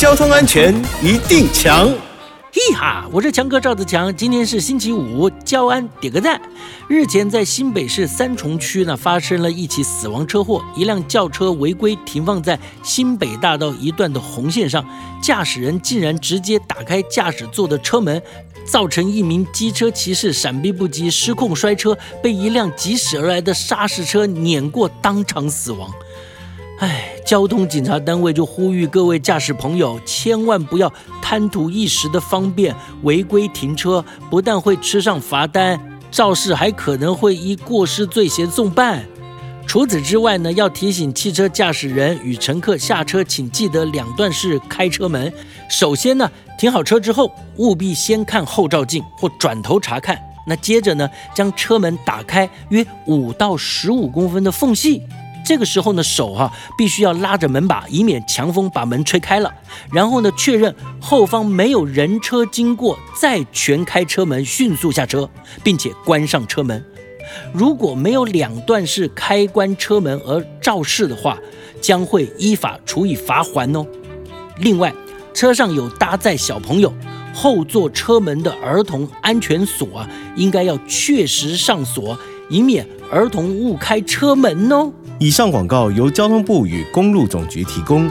交通安全一定强。嘿哈，我是强哥赵子强。今天是星期五，交安点个赞。日前在新北市三重区呢，发生了一起死亡车祸，一辆轿车违规停放在新北大道一段的红线上，驾驶人竟然直接打开驾驶座的车门，造成一名机车骑士闪避不及，失控摔车，被一辆疾驶而来的砂石车碾过，当场死亡。唉，交通警察单位就呼吁各位驾驶朋友，千万不要贪图一时的方便，违规停车，不但会吃上罚单，肇事还可能会依过失罪嫌送办。除此之外呢，要提醒汽车驾驶人与乘客下车，请记得两段式开车门。首先呢，停好车之后，务必先看后照镜或转头查看。那接着呢，将车门打开约五到十五公分的缝隙。这个时候呢，手哈必须要拉着门把，以免强风把门吹开了。然后呢，确认后方没有人车经过，再全开车门，迅速下车，并且关上车门。如果没有两段式开关车门而肇事的话，将会依法处以罚款哦。另外，车上有搭载小朋友，后座车门的儿童安全锁啊，应该要确实上锁，以免儿童误开车门哦。以上广告由交通部与公路总局提供。